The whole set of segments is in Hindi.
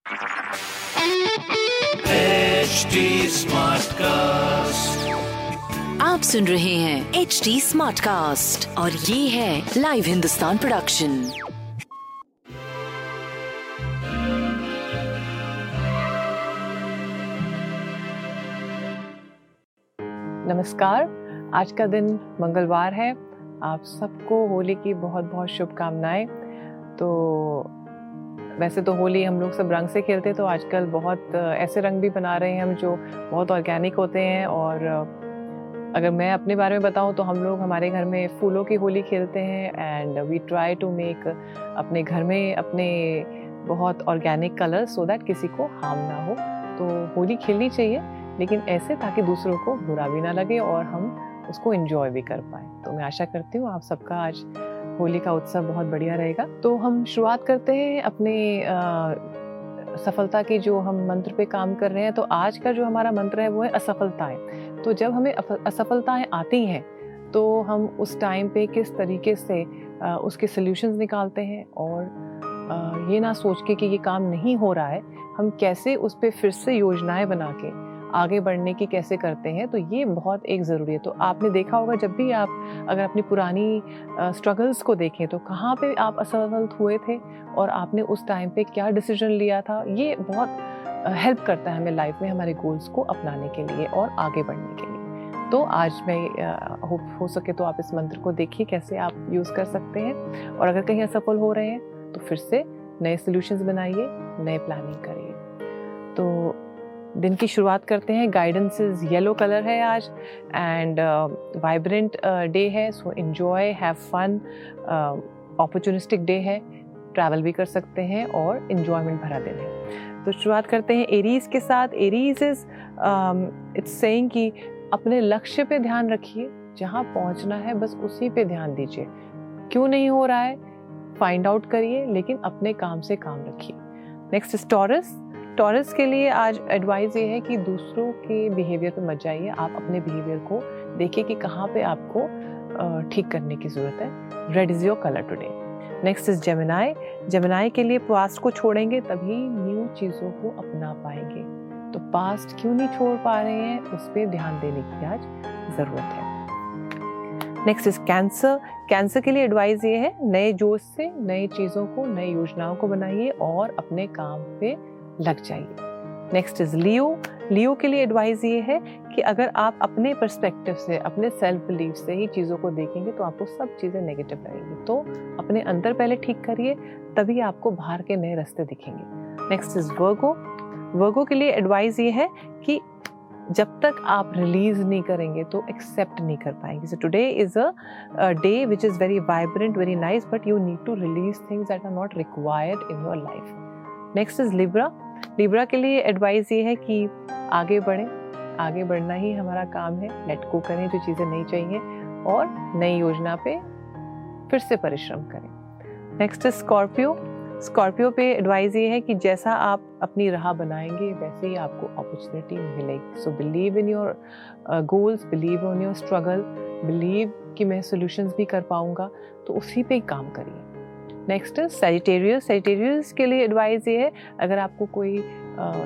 HD Smartcast. आप सुन रहे हैं एच डी स्मार्ट कास्ट और ये है लाइव हिंदुस्तान प्रोडक्शन नमस्कार आज का दिन मंगलवार है। आप सबको होली की बहुत बहुत शुभकामनाएँ। तो वैसे तो होली हम लोग सब रंग से खेलते हैं तो आजकल बहुत ऐसे रंग भी बना रहे हैं हम जो बहुत ऑर्गेनिक होते हैं और अगर मैं अपने बारे में बताऊँ तो हम लोग हमारे घर में फूलों की होली खेलते हैं and we try to make अपने घर में अपने बहुत ऑर्गेनिक कलर सो दैट किसी को हार्म ना हो। तो होली खेलनी चाहिए, लेकिन ऐसे ताकि दूसरों को बुरा भी ना लगे और हम उसको एंजॉय भी कर पाए। तो मैं आशा करती हूँ आप सबका आज होली का उत्सव बहुत बढ़िया रहेगा। तो हम शुरुआत करते हैं अपने अ, सफलता की जो हम मंत्र पे काम कर रहे हैं तो आज का जो हमारा मंत्र है वो है असफलताएँ। तो जब हमें असफलताएँ आती हैं तो हम उस टाइम पे किस तरीके से अ, उसके सॉल्यूशंस निकालते हैं और अ, ये ना सोच के कि ये काम नहीं हो रहा है हम कैसे उस पर फिर से योजनाएँ बना के आगे बढ़ने की कैसे करते हैं तो ये बहुत एक ज़रूरी है। तो आपने देखा होगा, जब भी आप अगर अपनी पुरानी स्ट्रगल्स को देखें तो कहाँ पे आप असफल हुए थे और आपने उस टाइम पे क्या डिसीज़न लिया था, ये बहुत हेल्प करता है हमें लाइफ में हमारे गोल्स को अपनाने के लिए और आगे बढ़ने के लिए। तो आज मैं होप हो सके तो आप इस मंत्र को देखिए, कैसे आप यूज़ कर सकते हैं। और अगर कहीं असफल हो रहे हैं तो फिर से नए सोल्यूशंस बनाइए, नए प्लानिंग करिए। तो दिन की शुरुआत करते हैं। गाइडेंसेस येलो कलर है आज एंड वाइब्रेंट डे है so enjoy have fun opportunistic day है ट्रैवल भी कर सकते हैं और इन्जॉयमेंट भरा दिन है। तो शुरुआत करते हैं एरीज के साथ। एरीज इज़ इट्स सेइंग कि अपने लक्ष्य पे ध्यान रखिए, जहाँ पहुँचना है बस उसी पे ध्यान दीजिए। क्यों नहीं हो रहा है? फाइंड आउट करिए, लेकिन अपने काम से काम रखिए। नेक्स्ट इज़ टॉरस टॉरस के लिए आज एडवाइस ये है कि दूसरों के बिहेवियर पे मत जाइए। आप अपने बिहेवियर को देखिए कि कहाँ पे आपको ठीक करने की ज़रूरत है। Red is your colour today next is Gemini Gemini के लिए पास्ट को छोड़ेंगे, तभी न्यू चीज़ों को अपना पाएँगे। तो पास्ट क्यों नहीं छोड़ पा रहे हैं? उस पर ध्यान देने की आज ज़रूरत है। नेक्स्ट इज़ कैंसर कैंसर के लिए एडवाइस ये है, नए जोश से नई चीज़ों को, नई योजनाओं को बनाइए और अपने काम पे लग जाइए नेक्स्ट इज़ लियो लियो के लिए एडवाइस ये है कि अगर आप अपने पर्सपेक्टिव से, अपने सेल्फ बिलीफ से ही चीज़ों को देखेंगे तो आपको सब चीज़ें नेगेटिव लगेंगी। तो अपने अंदर पहले ठीक करिए, तभी आपको बाहर के नए रास्ते दिखेंगे। नेक्स्ट इज़ वर्गो वर्गो के लिए एडवाइस ये है कि जब तक आप रिलीज़ नहीं करेंगे तो एक्सेप्ट नहीं कर पाएँगे। So today is a day which is very vibrant very nice but you need to release things that are not required in your life next is Libra Libra के लिए एडवाइस ये है कि आगे बढ़ें, आगे बढ़ना ही हमारा काम है। लेट को करें जो चीज़ें नहीं चाहिए और नई योजना पे फिर से परिश्रम करें। नेक्स्ट इज़ स्कॉर्पियो स्कॉर्पियो पे एडवाइस ये है कि जैसा आप अपनी राह बनाएँगे, वैसे ही आपको अपॉर्चुनिटी मिलेगी। So believe in your goals believe in your struggle believe कि मैं सॉल्यूशंस भी कर पाऊँगा। तो उसी पे काम करिए। नेक्स्ट सेजिटेरियस सेजिटेरियस के लिए एडवाइस ये है अगर आपको कोई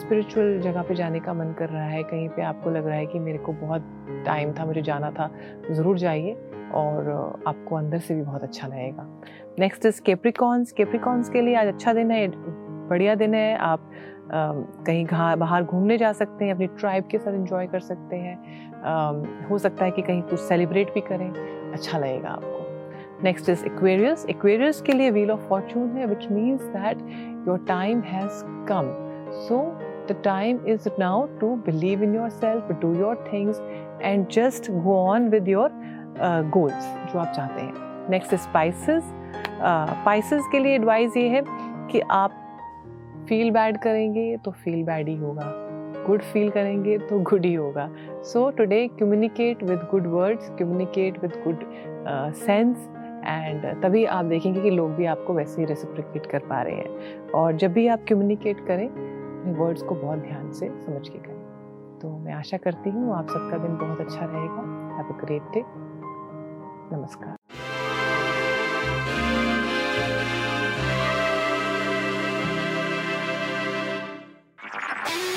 स्पिरिचुअल जगह पे जाने का मन कर रहा है कहीं पे आपको लग रहा है कि मेरे को बहुत टाइम था मुझे जाना था ज़रूर जाइए और अ, आपको अंदर से भी बहुत अच्छा लगेगा। नेक्स्ट इज़ केप्रिकॉन्स केप्रिकॉन्स के लिए आज अच्छा दिन है बढ़िया दिन है आप अम, कहीं बाहर घूमने जा सकते हैं अपनी ट्राइब के साथ इंजॉय कर सकते हैं अम, हो सकता है कि कहीं कुछ सेलिब्रेट भी करें अच्छा लगेगा आपको। नेक्स्ट इज़ एक्वेरियस एक्वेरियस के लिए व्हील ऑफ़ फॉर्चून है which means that your time has come so the time is now to believe in your self do your things and just go on with your goals जो आप चाहते हैं. नेक्स्ट इज़ स्पाइसेस स्पाइसेस के लिए एडवाइस ये है कि आप फील बैड करेंगे तो फील बैड ही होगा. गुड फील करेंगे तो गुड ही होगा. So today communicate with good words communicate with good sense and तभी आप देखेंगे कि लोग भी आपको वैसे ही रेसिप्रिकेट कर पा रहे हैं। और जब भी आप कम्युनिकेट करें, अपने वर्ड्स को बहुत ध्यान से समझ के करें। तो मैं आशा करती हूँ आप सबका दिन बहुत अच्छा रहेगा। हैव अ ग्रेट डे नमस्कार।